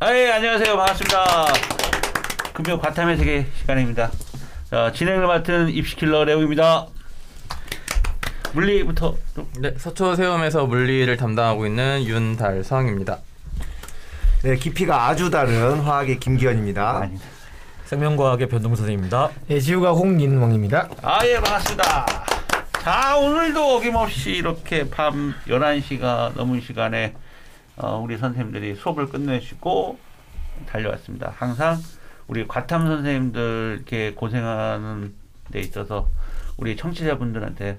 아, 예, 안녕하세요. 반갑습니다. 금요 과탐의 세계 시간입니다. 자, 진행을 맡은 입시킬러 레오입니다. 물리부터 좀. 네, 서초 세움에서 물리를 담당하고 있는 윤달성입니다. 네, 깊이가 아주 다른 화학의 김기현입니다. 생명과학의 변동 선생입니다. 네, 지우가 홍인왕입니다. 아, 예, 반갑습니다. 자, 오늘도 어김없이 이렇게 밤 11시가 넘은 시간에 어, 우리 선생님들이 수업을 끝내시고 달려왔습니다. 항상 우리 과탐 선생님들 이렇게 고생하는 데 있어서 우리 청취자분들한테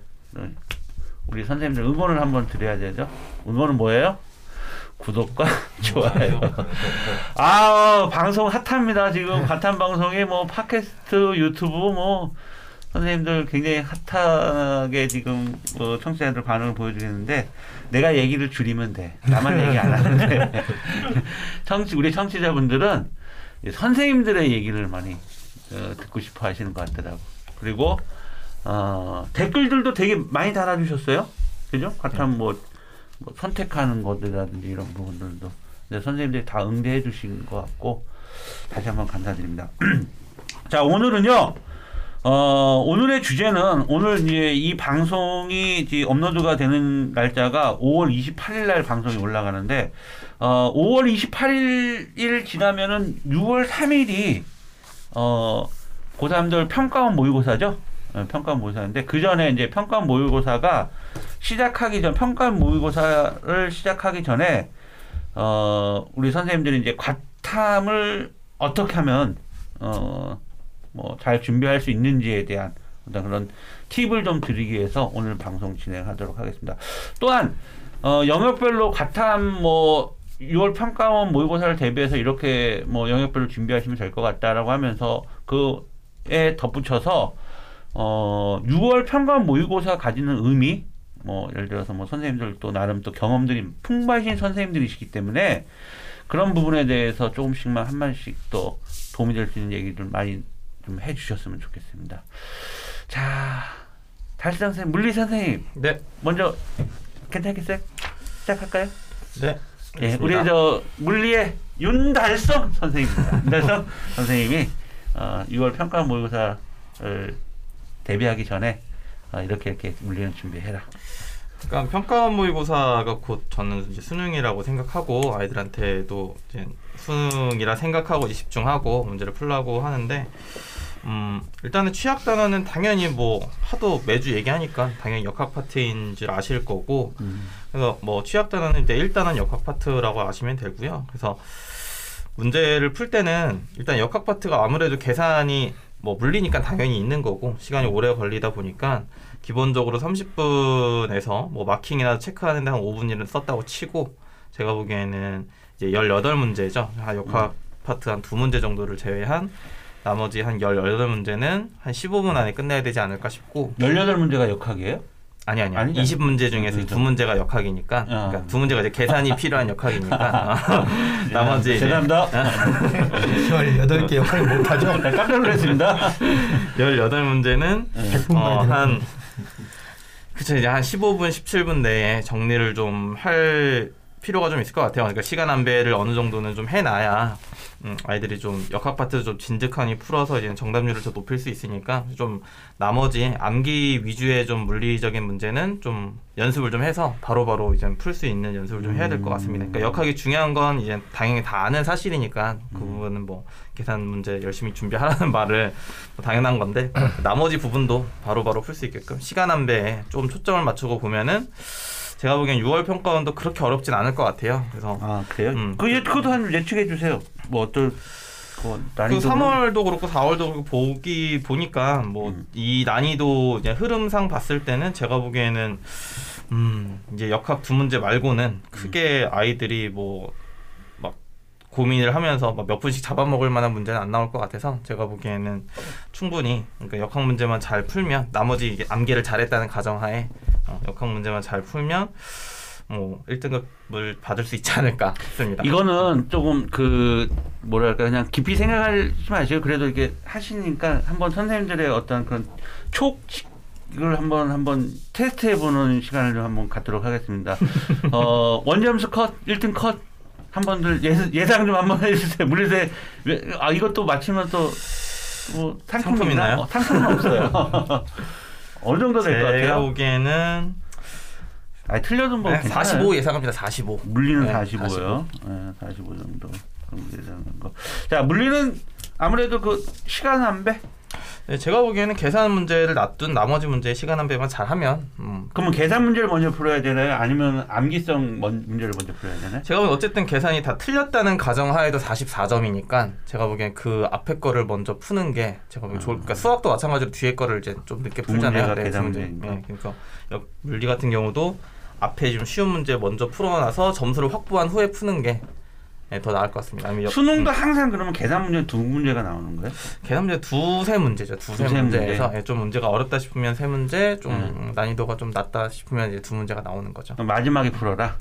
우리 선생님들 응원을 한번 드려야 되죠. 응원은 뭐예요? 구독과 좋아요. 아 방송 핫합니다. 지금 과탐 방송이 뭐 팟캐스트, 유튜브 뭐 선생님들 굉장히 핫하게 지금 뭐 청취자들 반응을 보여주겠는데 내가 얘기를 줄이면 돼. 나만 얘기 안 하는데 청취 우리 청취자분들은 이 선생님들의 얘기를 많이 어, 듣고 싶어 하시는 것 같더라고. 그리고 어, 댓글들도 되게 많이 달아주셨어요. 그죠? 과탐 뭐, 뭐 선택하는 것이라든지 이런 부분들도 선생님들이 다 응대해 주신 것 같고 다시 한번 감사드립니다. 자 오늘은요. 어, 오늘의 주제는 오늘 이제 이 방송이 이제 업로드가 되는 날짜가 5월 28일 날 방송이 올라가는데 어, 5월 28일 지나면은 6월 3일이 어, 고3들 평가원 모의고사죠. 어, 평가원 모의고사인데 그 전에 이제 평가원 모의고사가 시작하기 전 평가원 모의고사를 시작하기 전에 어, 우리 선생님들이 이제 과탐을 어떻게 하면 어, 뭐 잘 준비할 수 있는지에 대한 어떤 그런 팁을 좀 드리기 위해서 오늘 방송 진행하도록 하겠습니다. 또한 어, 영역별로 과탐 뭐 6월 평가원 모의고사를 대비해서 이렇게 뭐 영역별로 준비하시면 될 것 같다라고 하면서 그에 덧붙여서 어 6월 평가원 모의고사 가지는 의미 뭐 예를 들어서 뭐 선생님들 또 나름 또 경험들이 풍부하신 선생님들이시기 때문에 그런 부분에 대해서 조금씩만 한 마디씩 또 도움이 될 수 있는 얘기를 많이 좀 해주셨으면 좋겠습니다. 자, 달수 선생님, 물리 선생님 네, 먼저 괜찮겠어요? 시작할까요? 네. 예. 우리 저 물리의 윤달성 선생님입니다. 윤달성 선생님이 어, 6월 평가 모의고사를 대비하기 전에 어, 이렇게 이렇게 물리는 준비해라. 그러니까 평가원 모의고사가 곧 저는 이제 수능이라고 생각하고 아이들한테도 이제 수능이라 생각하고 이제 집중하고 문제를 풀라고 하는데 음, 일단은 취약 단원은 당연히 뭐 하도 매주 얘기하니까 당연히 역학 파트인 줄 아실 거고 그래서 뭐 취약 단원은 이제 1단원 역학 파트라고 아시면 되고요. 그래서 문제를 풀 때는 일단 역학 파트가 아무래도 계산이 뭐 물리니까 당연히 있는 거고 시간이 오래 걸리다 보니까 기본적으로 30분에서 뭐 마킹이나 체크하는데 한 5분 일은 썼다고 치고 제가 보기에는 이제 18문제죠. 한 역학 파트 한 두 문제 정도를 제외한 나머지 한 18문제는 한 15분 안에 끝내야 되지 않을까 싶고 18문제가 역학이에요? 아니 아니 아니죠. 20문제 중에서 그렇죠. 두 문제가 역학이니까 아. 그러니까 두 문제가 이제 계산이 필요한 역학이니까 나머지 이제 죄송합니다. 18개 역할을 못하죠? 네, 깜짝 놀랐습니다. 18문제는 네. 어, 한 그쵸 이제 한 15분 17분 내에 정리를 좀 할 필요가 좀 있을 것 같아요. 그러니까 시간 안배를 어느 정도는 좀 해놔야 음, 아이들이 좀 역학 파트 좀 진득하니 풀어서 이제 정답률을 더 높일 수 있으니까 좀 나머지 암기 위주의 좀 물리적인 문제는 좀 연습을 좀 해서 바로 바로 이제 풀 수 있는 연습을 좀 해야 될 것 같습니다. 그러니까 역학이 중요한 건 이제 당연히 다 아는 사실이니까 그 부분은 뭐 계산 문제 열심히 준비하라는 말을 뭐 당연한 건데 나머지 부분도 바로바로 풀 수 있게끔 시간 안배에 좀 초점을 맞추고 보면은 제가 보기엔 6월 평가원도 그렇게 어렵진 않을 것 같아요. 그래서 아 그래요? 음. 그 예, 그것도 한 예측해 주세요. 뭐 어떨 그그 난이도 3월도 그렇고 4월도 그렇고 보기 보니까 뭐 음. 이 난이도 이제 흐름상 봤을 때는 제가 보기에는 음 이제 역학 두 문제 말고는 크게 아이들이 뭐 막 고민을 하면서 막 몇 분씩 잡아먹을 만한 문제는 안 나올 것 같아서 제가 보기에는 충분히 그러니까 역학 문제만 잘 풀면 나머지 암기를 잘했다는 가정하에 어, 역학 문제만 잘 풀면 뭐 1등급을 받을 수 있지 않을까 싶습니다. 이거는 조금 그 뭐랄까 그냥 깊이 생각하지 마시고 그래도 이렇게 하시니까 한번 선생님들의 어떤 그런 촉을 한번 한번 테스트해 보는 시간을 좀 한번 갖도록 하겠습니다. 어 원점수 컷 1등 컷 한 번들 예, 예상 좀 한번 해 주세요. 물리세 왜- 아 이것도 맞히면 또뭐 상품? 있나요? 어, 상품은 없어요. 어느 정도 될것 제가 같아요? 보기에는 아 틀려도 뭐 네, 괜찮아요. 45 예상합니다. 45. 물리는 네, 45요. 네, 45 정도. 그럼 예상한 거. 자 물리는 아무래도 그 시간 안 배. 네, 제가 보기에는 계산 문제를 놔둔 나머지 문제 시간 한 배만 잘하면 음, 그러면 계산 문제를 먼저 풀어야 되나요? 아니면 암기성 먼- 문제를 먼저 풀어야 되나요? 제가 보기엔 어쨌든 계산이 다 틀렸다는 가정하에도 44점이니까 제가 보기엔 그 앞에 거를 먼저 푸는 게 제가 보기엔 좋을 그러니까 수학도 마찬가지로 뒤에 거를 이제 좀 늦게 두 풀잖아요. 네, 계산 두 문제. 네, 그러니까 역- 물리 같은 경우도 앞에 좀 쉬운 문제 먼저 풀어놔서 점수를 확보한 후에 푸는 게 네, 더 나을 것 같습니다. 아니면 역- 수능도 음, 항상 그러면 계산 문제 두 문제가 나오는 거예요? 계산 문제 두세 문제죠. 두세 두세 문제에서 문제. 예, 좀 문제가 어렵다 싶으면 세 문제, 좀 음. 난이도가 좀 낮다 싶으면 이제 두 문제가 나오는 거죠. 마지막에 풀어라.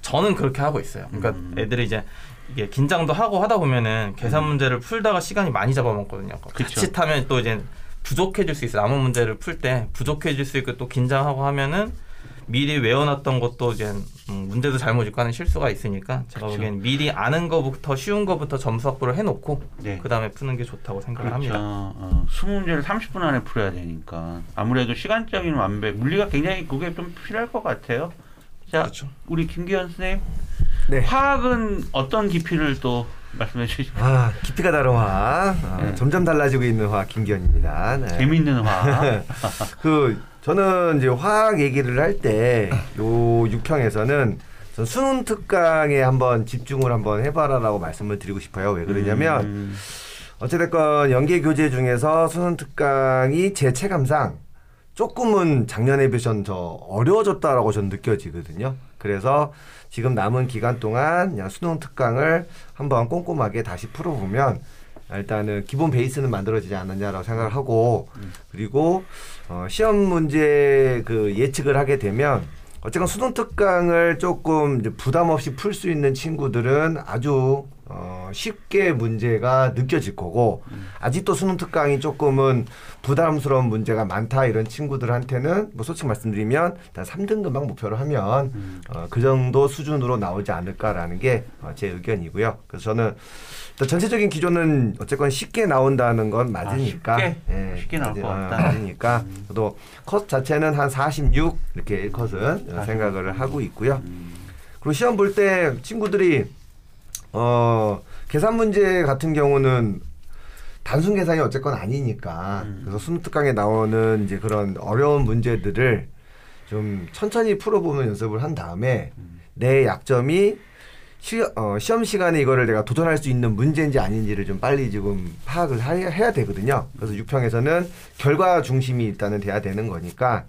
저는 그렇게 하고 있어요. 그러니까 음. 애들이 이제 이게 긴장도 하고 하다 보면은 계산 문제를 풀다가 시간이 많이 잡아먹거든요. 그쵸. 자칫하면 또 이제 부족해질 수 있어요. 남은 문제를 풀 때 부족해질 수 있고 또 긴장하고 하면은 미리 외워놨던 것도 이제 음, 문제도 잘못 읽고 하는 실수가 있으니까 제가 그쵸. 보기엔 미리 아는 거부터 쉬운 거부터 점수 확보를 해놓고 네. 그 다음에 푸는 게 좋다고 생각을 그렇죠. 합니다. 어, 20문제를 30분 안에 풀어야 되니까 아무래도 시간적인 완배, 물리가 굉장히 그게 좀 필요할 것 같아요. 자, 그렇죠. 우리 김기현 선생님, 네. 화학은 어떤 깊이를 또 말씀해 주시죠? 아 깊이가 다른 화학 아, 네. 점점 달라지고 있는 화학 김기현입니다. 네. 재밌는 화학. 그 저는 이제 화학 얘기를 할 때요 6평에서는 전 수능 특강에 한번 집중을 한번 해봐라라고 말씀을 드리고 싶어요. 왜 그러냐면 음, 어찌됐건 연계 교재 중에서 수능 특강이 제 체감상 조금은 작년에 비해서는 더 어려워졌다라고 저는 느껴지거든요. 그래서 지금 남은 기간 동안 그냥 수능 특강을 한번 꼼꼼하게 다시 풀어보면 일단은 기본 베이스는 만들어지지 않았냐라고 생각을 하고 그리고 어, 시험 문제 그 예측을 하게 되면 어쨌건 수능 특강을 조금 부담 없이 풀 수 있는 친구들은 아주 어, 쉽게 문제가 느껴질 거고 아직도 수능 특강이 조금은 부담스러운 문제가 많다 이런 친구들한테는 뭐 솔직히 말씀드리면 일단 3등급만 목표로 하면 음. 어, 그 정도 수준으로 나오지 않을까라는 게제 의견이고요. 그래서 저는 전체적인 기조는 어쨌건 쉽게 나온다는 건 맞으니까 아, 쉽게? 예, 쉽게 나올 것 어, 같다. 맞으니까 저도 컷 자체는 한 46 이렇게 컷은 어, 생각을 하고 있고요. 음. 그리고 시험 볼 때 친구들이 어 계산 문제 같은 경우는 단순 계산이 어쨌건 아니니까 음. 그래서 수능 특강에 나오는 이제 그런 어려운 문제들을 좀 천천히 풀어보는 연습을 한 다음에 음. 내 약점이 시, 어, 시험 시간에 이거를 내가 도전할 수 있는 문제인지 아닌지를 좀 빨리 지금 파악을 하- 해야 되거든요. 그래서 6평에서는 결과 중심이 일단은 돼야 되는 거니까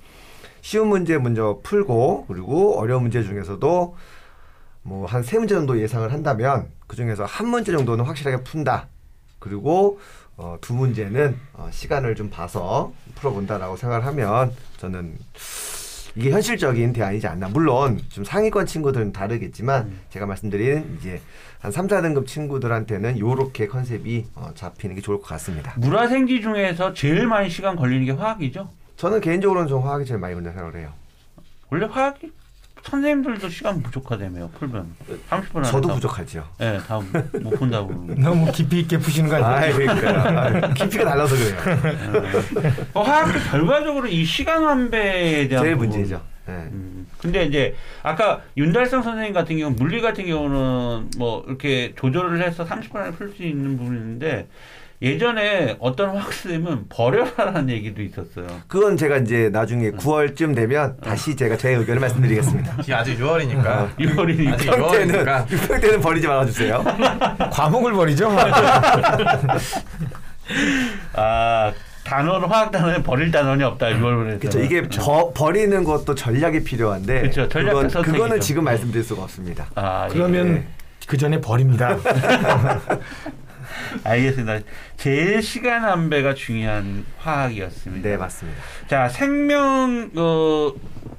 쉬운 문제 먼저 풀고 그리고 어려운 문제 중에서도 뭐 한 세 문제 정도 예상을 한다면 그 중에서 한 문제 정도는 확실하게 푼다. 그리고 어, 두 문제는 어, 시간을 좀 봐서 풀어본다라고 생각을 하면 저는 이게 현실적인 대안이지 않나. 물론 좀 상위권 친구들은 다르겠지만 음. 제가 말씀드린 이제 한 3, 4등급 친구들한테는 요렇게 컨셉이 어, 잡히는 게 좋을 것 같습니다. 물화생지 중에서 제일 많이 시간 걸리는 게 화학이죠. 저는 개인적으로는 좀 화학이 제일 많이 걸린다 생각을 해요. 원래 화학이 선생님들도 시간 부족하다며요. 풀면 30분 안에 저도 다- 부족하죠. 네, 다음 못 푼다고. 너무 깊이 있게 푸시는 거 아, 아니에요? 그러니까 깊이가 달라서 그래요. 어, 화학도 결과적으로 이 시간 완배에 대한 제일 부분. 문제죠. 네. 음, 근데 이제 아까 윤달성 선생님 같은 경우 물리 같은 경우는 뭐 이렇게 조절을 해서 30분 안에 풀 수 있는 부분이 있는데 예전에 어떤 학생은 버려라라는 얘기도 있었어요. 그건 제가 이제 나중에 9월쯤 되면 다시 제가 제 의견을 말씀드리겠습니다. 지금 아직 6월이니까 6월이니까. 아직 평 때는 6월이니까 6평 때는 버리지 말아주세요. 과목을 버리죠. 아 단어는 화학 단어에 버릴 단어는 없다. 6월에서. 그렇죠. 이게 버, 버리는 것도 전략이 필요한데 그쵸, 전략적 그건, 선택이죠. 그거는 지금 말씀드릴 수가 없습니다. 아, 그러면 예. 그 전에 버립니다. 알겠습니다. 제일 시간 안배가 중요한 화학이었습니다. 네 맞습니다. 자 생명 어,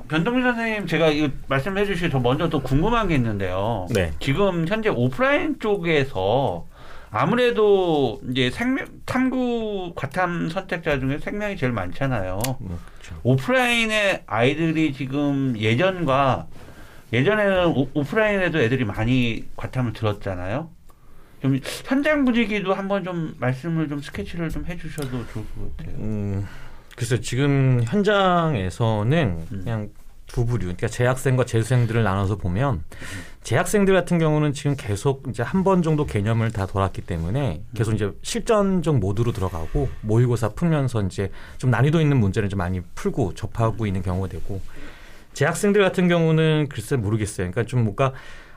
변동민 선생님 제가 이거 말씀해 주시고 저 먼저 또 궁금한 게 있는데요. 네. 지금 현재 오프라인 쪽에서 아무래도 이제 생명 탐구 과탐 선택자 중에 생명이 제일 많잖아요. 오프라인의 아이들이 지금 예전과 예전에는 오, 오프라인에도 애들이 많이 과탐을 들었잖아요. 좀 현장 분위기도 한번 좀 말씀을 좀 스케치를 좀 해주셔도 좋을 것 같아요. 음, 글쎄 지금 현장에서는 음. 그냥 두 부류, 그러니까 재학생과 재수생들을 나눠서 보면 재학생들 같은 경우는 지금 계속 이제 한 번 정도 개념을 다 돌았기 때문에 계속 이제 실전적 모드로 들어가고 모의고사 풀면서 이제 좀 난이도 있는 문제를 좀 많이 풀고 접하고 있는 경우가 되고 재학생들 같은 경우는 글쎄 모르겠어요. 그러니까 좀 뭔가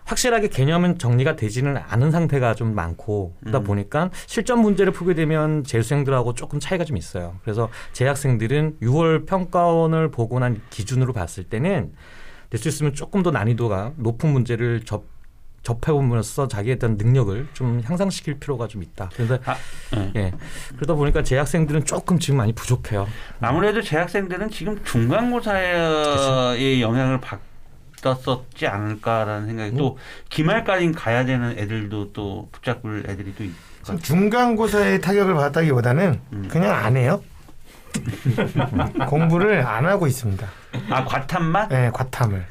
확실하게 개념은 정리가 되지는 않은 상태가 좀 많고 그러다 음. 보니까 실전 문제를 풀게 되면 재수생들하고 조금 차이가 좀 있어요. 그래서 재학생들은 6월 평가원을 보고 난 기준으로 봤을 때는 될 수 있으면 조금 더 난이도가 높은 문제를 접 접해보면서 자기의 어떤 능력을 좀 향상시킬 필요가 좀 있다. 그래서 아, 네. 예 그러다 보니까 재학생들은 조금 지금 많이 부족해요. 아무래도 재학생들은 지금 중간고사의 영향을 받 았었지 않을까라는 생각이 또 기말까지 가야 되는 애들도 또 붙잡을 애들이 또 있. 지금 중간고사에 타격을 받았다기보다는 음. 그냥 안 해요. 공부를 안 하고 있습니다. 아 과탐만? 네, 과탐을.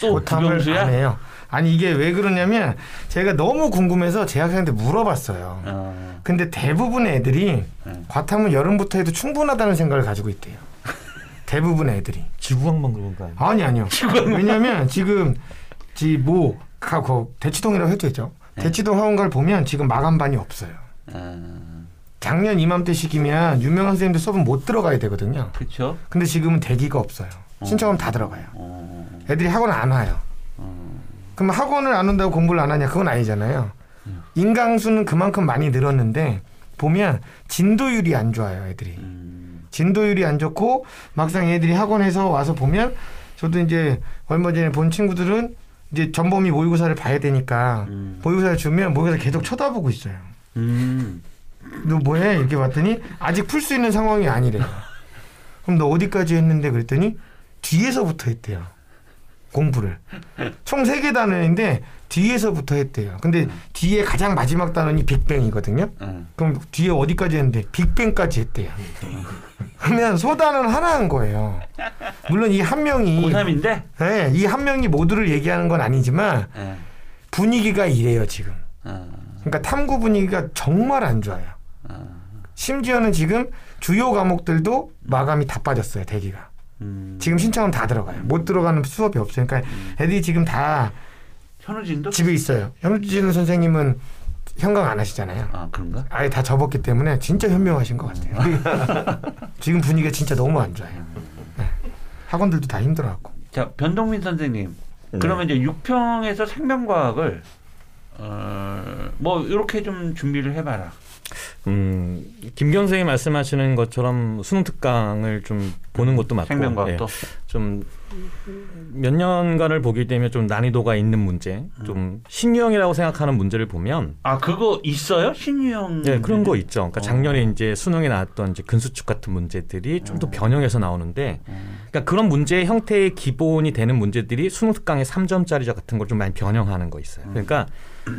또 과탐을 부정수야? 안 해요. 아니 이게 왜 그러냐면 제가 너무 궁금해서 재학생한테 물어봤어요. 어, 근데 대부분의 애들이 네. 과탐은 여름부터 해도 충분하다는 생각을 가지고 있대요. 대부분 애들이. 지구학만 그런가요? 아니 아니요. 왜냐면 지금 지뭐 대치동이라고 해도 되죠. 네. 대치동 학원가를 보면 지금 마감반이 없어요. 어, 작년 이맘때 시기면 유명한 선생님들 수업은 못 들어가야 되거든요. 그렇죠. 근데 지금은 대기가 없어요. 신청하면 다 들어가요. 어, 애들이 학원 안 와요. 어, 그럼 학원을 안 온다고 공부를 안 하냐? 그건 아니잖아요. 인강수는 그만큼 많이 늘었는데 보면 진도율이 안 좋아요, 애들이. 음, 진도율이 안 좋고 막상 애들이 학원에서 와서 보면 저도 이제 얼마 전에 본 친구들은 이제 전범위 모의고사를 봐야 되니까 음, 모의고사를 주면 모의고사 계속 쳐다보고 있어요. 음. 너 뭐해? 이렇게 봤더니 아직 풀 수 있는 상황이 아니래요. 그럼 너 어디까지 했는데 그랬더니 뒤에서부터 했대요. 공부를. 총 세개 단원인데 뒤에서부터 했대요. 근데 뒤에 가장 마지막 단원이 빅뱅이거든요. 음. 그럼 뒤에 어디까지 했는데 빅뱅까지 했대요. 그러면 소단은 하나 한 거예요. 물론 이 한 명이 고3인데? 네, 이한 명이 모두를 얘기하는 건 아니지만 예. 분위기가 이래요, 지금. 어, 그러니까 탐구 분위기가 정말 안 좋아요. 어, 심지어는 지금 주요 과목들도 마감이 다 빠졌어요, 대기가. 음. 지금 신청은 다 들어가요. 못 들어가는 수업이 없어요. 그러니까 애들이 지금 다 현우진도? 집에 있어요. 현우진 선생님은 현강 안 하시잖아요. 아 그런가? 아예 다 접었기 때문에 진짜 현명하신 것 같아요. 지금 분위기가 진짜 너무 안 좋아요. 네. 학원들도 다 힘들어하고. 자 변동민 선생님. 그러면 이제 6평에서 생명과학을 어, 뭐 이렇게 좀 준비를 해봐라. 음, 김경 선생이 말씀하시는 것처럼 수능 특강을 좀 보는 것도 맞고. 예, 좀몇 년간을 보게 되면 좀 난이도가 있는 문제, 좀 신유형이라고 생각하는 문제를 보면 아 그거 있어요? 신유형. 네, 그런 거 있죠. 그러니까 어. 작년에 이제 수능에 나왔던 이제 근수축 같은 문제들이 좀더 어. 변형해서 나오는데, 음. 그러니까 그런 문제의 형태의 기본이 되는 문제들이 수능 특강의 3점짜리 같은 걸 좀 많이 변형하는 거 있어요. 그러니까 어,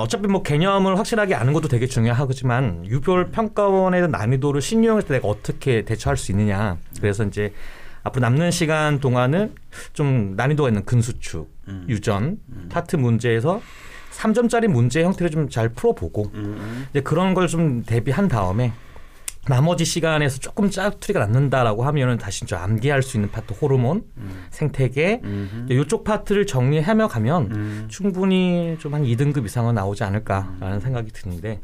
어차피 뭐 개념을 확실하게 아는 것도 되게 중요하지만 6월 평가원의 난이도를 신유형에서 내가 어떻게 대처할 수 있느냐. 그래서 이제 앞으로 남는 시간 동안은 좀 난이도가 있는 근수축, 음. 유전, 파트 문제에서 3점짜리 문제 형태를 좀 잘 풀어보고 음. 이제 그런 걸 좀 대비한 다음에 나머지 시간에서 조금 짜투리가 남는다라고 하면은 다시 좀 암기할 수 있는 파트 호르몬, 음. 생태계 음. 이제 이쪽 파트를 정리하며 가면 음. 충분히 좀 한 2등급 이상은 나오지 않을까라는 생각이 드는데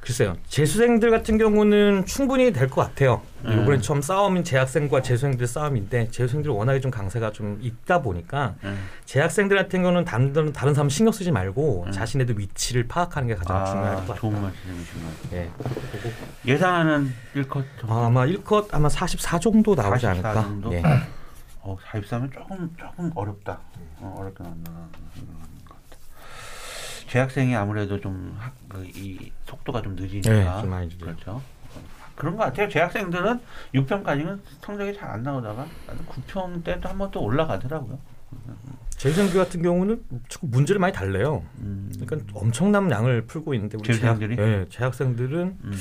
글쎄요 재수생들 같은 경우는 충분히 될 것 같아요. 음. 이번에 처음 싸움인 재학생과 재수생들 싸움인데 재수생들 워낙에 좀 강세가 좀 있다 보니까 음. 재학생들 같은 경우는 다른 다른 사람 신경 쓰지 말고 음. 자신의 위치를 파악하는 게 가장 중요할 것 아, 같다. 것 같아요. 예. 예상하는 1컷 정도. 아, 아마 1컷 아마 44 정도 나오지 44 않을까. 정도? 예. 어, 44면 조금 조금 어렵다. 어, 어렵게 같아. 재학생이 아무래도 좀 이 속도가 좀 늦으니까 네, 좀 많이 늦어요. 그렇죠. 그런 것 같아요. 재학생들은 6평까지는 성적이 잘 안 나오다가 9평 때도 한 번 또 올라가더라고요. 재수생들 같은 경우는 자꾸 문제를 많이 달래요. 음, 그러니까 엄청난 양을 풀고 있는데 우리 재수생들이? 재학, 예, 재학생들은 음,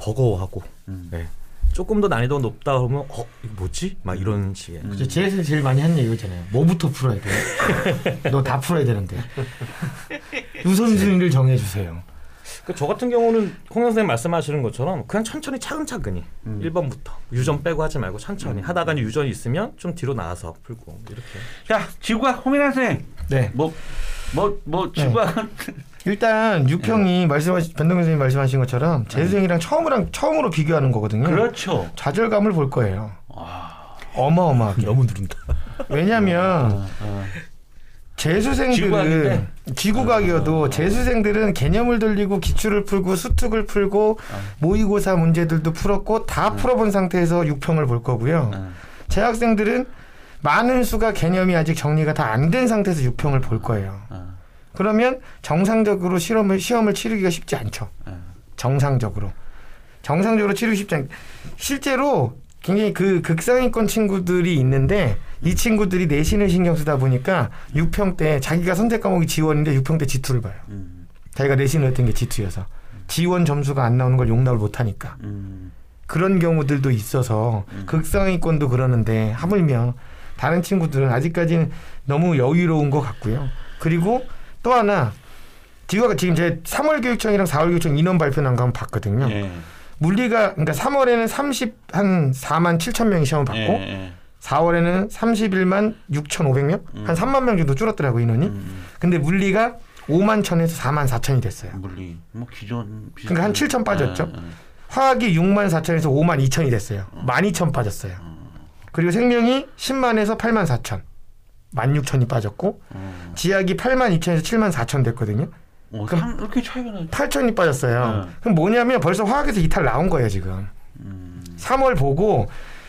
버거워하고 음. 네. 조금 더 난이도가 높다 그러면 어 이거 뭐지? 막 이런 식의. 음. 그죠. 제에서 제일 많이 하는 얘기잖아요. 뭐부터 풀어야 돼? 너 다 풀어야 되는데. 우선순위를 정해주세요. 그저 같은 경우는 홍 선생님 말씀하시는 것처럼 그냥 천천히 차근차근히 음. 1번부터 유전 빼고 하지 말고 천천히 하다가 이제 유전이 있으면 좀 뒤로 나와서 풀고 이렇게. 자, 지구학 홍인환 선생. 네. 뭐, 뭐, 뭐, 지구학. 일단 유평이 말씀하신 변동 선생님 말씀하신 것처럼 재수생이랑 처음이랑 처음으로 비교하는 거거든요. 그렇죠. 좌절감을 볼 거예요. 아, 어마어마하게. 너무 누른다. 왜냐하면 어. 재수생들은 지구과학인데? 지구과학이어도 재수생들은 개념을 돌리고 기출을 풀고 수특을 풀고 모의고사 문제들도 풀었고 다 풀어본 상태에서 육평을 볼 거고요. 어. 재학생들은 많은 수가 개념이 아직 정리가 다 안 된 상태에서 육평을 볼 거예요. 어. 그러면 정상적으로 실험을 시험을 치르기가 쉽지 않죠. 어. 정상적으로 정상적으로 치르기 쉽지 않. 실제로 굉장히 그 극상위권 친구들이 있는데 이 친구들이 내신을 신경 쓰다 보니까 6평 때 자기가 선택 과목이 지원인데 6평 때 지투를 봐요. 음, 자기가 내신을 했던 게 지투여서 지원 점수가 안 나오는 걸 용납을 못 하니까 음, 그런 경우들도 있어서 극상위권도 그러는데 하물며 다른 친구들은 아직까지는 너무 여유로운 것 같고요. 그리고 또 하나 지금 지금 제 3월 교육청이랑 4월 교육청 인원 발표 난 거 한번 봤거든요. 예. 물리가 그러니까 3월에는 30 한 4만 7천 명이 시험을 받고 예, 예. 4월에는 31만 6,500명 한 3만 명 정도 줄었더라고 인원이. 음, 근데 물리가 5만 천에서 4만 4천이 됐어요. 물리. 뭐 기존 비슷한- 그러니까 한 7천 빠졌죠. 예, 예. 화학이 6만 4천에서 5만 2천이 됐어요. 1만 2천 빠졌어요. 그리고 생명이 10만에서 8만 4천. 1만 6천이 빠졌고 어. 지약이 8만 2천에서 7만 4천 됐거든요. 어, 그럼- 삼- 이렇게 차이가 나죠. 8천이 빠졌어요. 네. 그럼 뭐냐면 벌써 화학에서 이탈 나온 거예요, 지금. 음, 3월 보고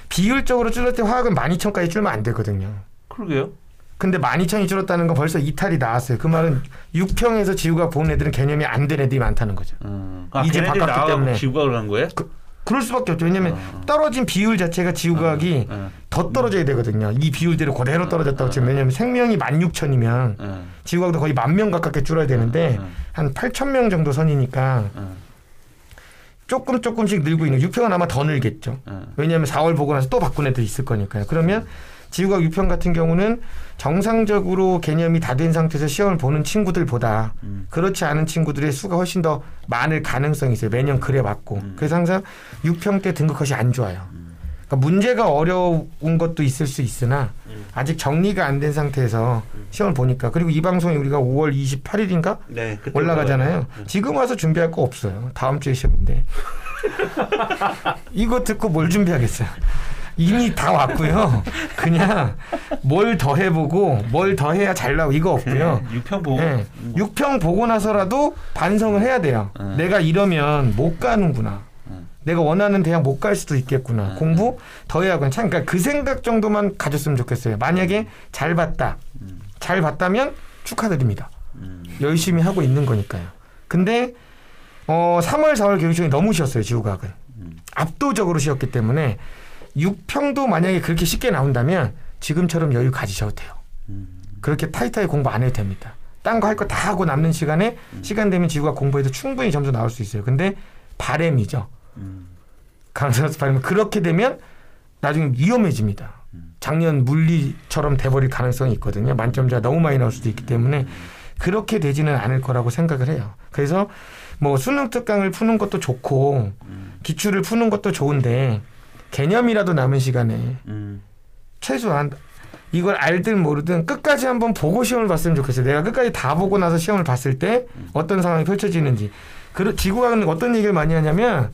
비율적으로 줄었을 때 화학은 12,000까지 줄면 안 되거든요. 그러게요. 근데 12,000이 줄었다는 건 벌써 이탈이 나왔어요. 그 말은 6평에서 지구가 본 애들은 개념이 안 된 애들이 많다는 거죠. 음. 아, 이제 바꿨기 때문에. 지구학을 간 거예요? 그 럴 수밖에 없죠. 왜냐면 어. 떨어진 비율 자체가 지구과학이 어, 더 떨어져야 되거든요. 이 비율대로 그대로 떨어졌다고 치면 왜냐면 생명이 16,000이면 어, 지구과학도 거의 만 명 가깝게 줄어야 되는데 어, 한 8,000명 정도 선이니까 어, 조금 조금씩 늘고 있는 6평은 아마 더 늘겠죠. 어. 왜냐하면 4월 보고 나서 또 바꾼 애들이 있을 거니까요. 그러면 지구과학 6평 같은 경우는 정상적으로 개념이 다 된 상태에서 시험을 보는 친구들보다 음. 그렇지 않은 친구들의 수가 훨씬 더 많을 가능성이 있어요. 매년 그래 왔고. 그래서 항상 6평 때 등급컷이 안 좋아요. 그러니까 문제가 어려운 것도 있을 수 있으나 아직 정리가 안 된 상태에서 시험을 보니까 그리고 이 방송이 우리가 5월 28일인가 네, 올라가잖아요. 올라가요. 지금 와서 준비할 거 없어요. 다음 주에 시험인데. 이거 듣고 뭘 준비하겠어요. 이미 다 왔고요. 그냥 뭘 더 해보고 뭘 더 해야 잘 나오고 이거 없고요. 네, 육평 보고 예. 뭐, 6평 보고 나서라도 반성을 해야 돼요. 음. 내가 이러면 못 가는구나. 음. 내가 원하는 대학 못 갈 수도 있겠구나. 음. 공부 더 해야겠구나. 참, 그러니까 그 생각 정도만 가졌으면 좋겠어요. 만약에 잘 봤다. 음. 잘 봤다면 축하드립니다. 음. 열심히 하고 있는 거니까요. 근데 어 3월 4월 교육청이 너무 쉬었어요 지구과학은 음. 압도적으로 쉬었기 때문에 6평도 만약에 그렇게 쉽게 나온다면 지금처럼 여유 가지셔도 돼요. 음. 그렇게 타이트하게 공부 안 해도 됩니다. 딴 거 할 거 다 하고 남는 시간에 시간 되면 지구과학 공부해도 충분히 점수 나올 수 있어요. 근데 바램이죠. 음. 강사로서 바램은 그렇게 되면 나중에 위험해집니다. 작년 물리처럼 돼버릴 가능성이 있거든요. 만점자가 너무 많이 나올 수도 있기 때문에 그렇게 되지는 않을 거라고 생각을 해요. 그래서 뭐 수능 특강을 푸는 것도 좋고 기출을 푸는 것도 좋은데 개념이라도 남은 시간에 음. 최소한 이걸 알든 모르든 끝까지 한번 보고 시험을 봤으면 좋겠어요. 내가 끝까지 다 보고 나서 시험을 봤을 때 어떤 상황이 펼쳐지는지. 그 지구과학은 어떤 얘기를 많이 하냐면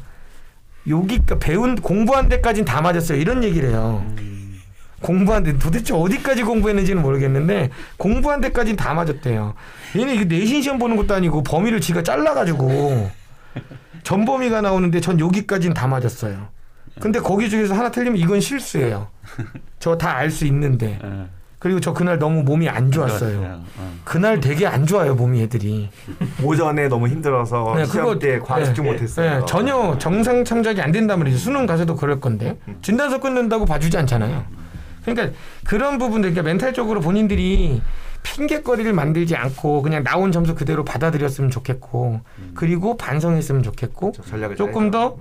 여기 배운 공부한 데까지는 다 맞았어요. 이런 얘기를 해요. 공부한 데 도대체 어디까지 공부했는지는 모르겠는데 공부한 데까지는 다 맞았대요. 얘는 이게 내신 시험 보는 것도 아니고 범위를 지가 잘라가지고 전범위가 나오는데 전 여기까지는 다 맞았어요. 근데 거기 중에서 하나 틀리면 이건 실수예요. 저 다 알 수 있는데 예. 그리고 저 그날 너무 몸이 안 좋았어요. 어. 그날 되게 안 좋아요 몸이 애들이. 오전에 너무 힘들어서 네, 시험 때 과학 집중 네, 못했어요. 네, 전혀 정상 참작이 안 된단 말이죠. 수능 가서도 그럴 건데 진단서 끊는다고 봐주지 않잖아요. 그러니까 그런 부분들, 그러니까 멘탈적으로 본인들이 핑계거리를 만들지 않고 그냥 나온 점수 그대로 받아들였으면 좋겠고 그리고 반성했으면 좋겠고 저 전략을 조금. 더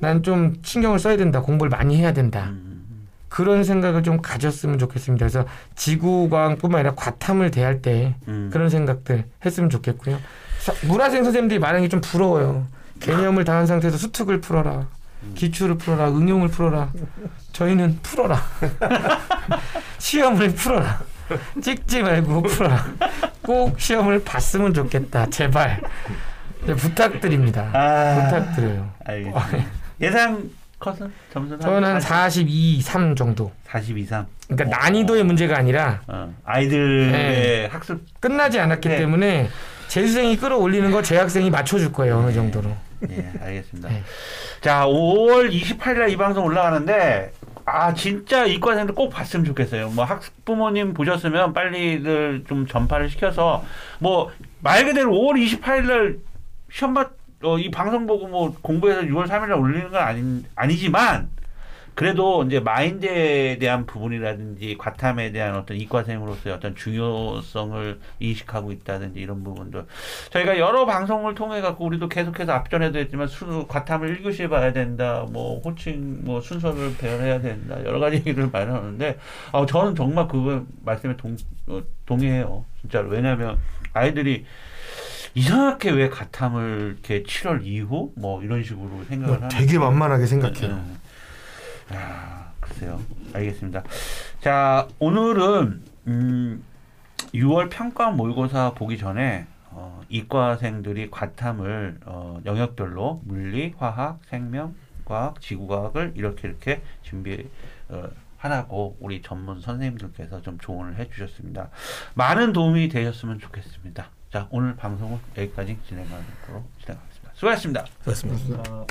난 좀 신경을 써야 된다. 공부를 많이 해야 된다. 음, 그런 생각을 좀 가졌으면 좋겠습니다. 그래서 지구과학뿐만 아니라 과탐을 대할 때 음. 그런 생각들 했으면 좋겠고요. 사- 물화생 선생님들이 말하는 게 좀 부러워요. 개념을 다한 상태에서 수특을 풀어라. 기출을 풀어라. 응용을 풀어라. 저희는 풀어라. 시험을 풀어라. 찍지 말고 풀어라. 꼭 시험을 봤으면 좋겠다. 제발. 네, 부탁드립니다. 아, 부탁드려요. 알겠습니다. 예상 컷은 점수는 저는 한 42, 3 정도. 40 이상. 그러니까 난이도의 문제가 아니라 어, 아이들의 네. 학습 끝나지 않았기 네. 때문에 재수생이 끌어올리는 거 재학생이 맞춰줄 거예요 어느 정도로. 예, 알겠습니다. 네. 자, 5월 28일 날이 방송 올라가는데 아, 진짜 이과생들 꼭 봤으면 좋겠어요. 뭐 학부모님 보셨으면 빨리들 좀 전파를 시켜서 뭐 말 그대로 5월 28일 날 시험 봤, 어, 이 방송 보고 뭐 공부해서 6월 3일 날 올리는 건 아니, 아니지만 그래도 이제 마인드에 대한 부분이라든지 과탐에 대한 어떤 이과생으로서의 어떤 중요성을 인식하고 있다든지 이런 부분들 저희가 여러 방송을 통해 갖고 우리도 계속해서 앞전에도 했지만 수, 과탐을 1교시에 봐야 된다 뭐 호칭 뭐 순서를 배열해야 된다 여러 가지 얘기를 많이 하는데 어, 저는 정말 그거 말씀에 동, 어, 동의해요 진짜로. 왜냐하면 아이들이 이상하게 왜 과탐을 이렇게 7월 이후 뭐 이런 식으로 생각을 하는 되게 만만하게 생각해요. 네. 아, 글쎄요. 알겠습니다. 자, 오늘은 음, 6월 평가 모의고사 보기 전에 어, 이과생들이 과탐을 어, 영역별로 물리, 화학, 생명, 과학, 지구과학을 이렇게 이렇게 준비 어, 하라고 우리 전문 선생님들께서 좀 조언을 해주셨습니다. 많은 도움이 되셨으면 좋겠습니다. 자, 오늘 방송은 여기까지 진행하도록 진행하겠습니다. 수고하셨습니다. 그렇습니다. 어,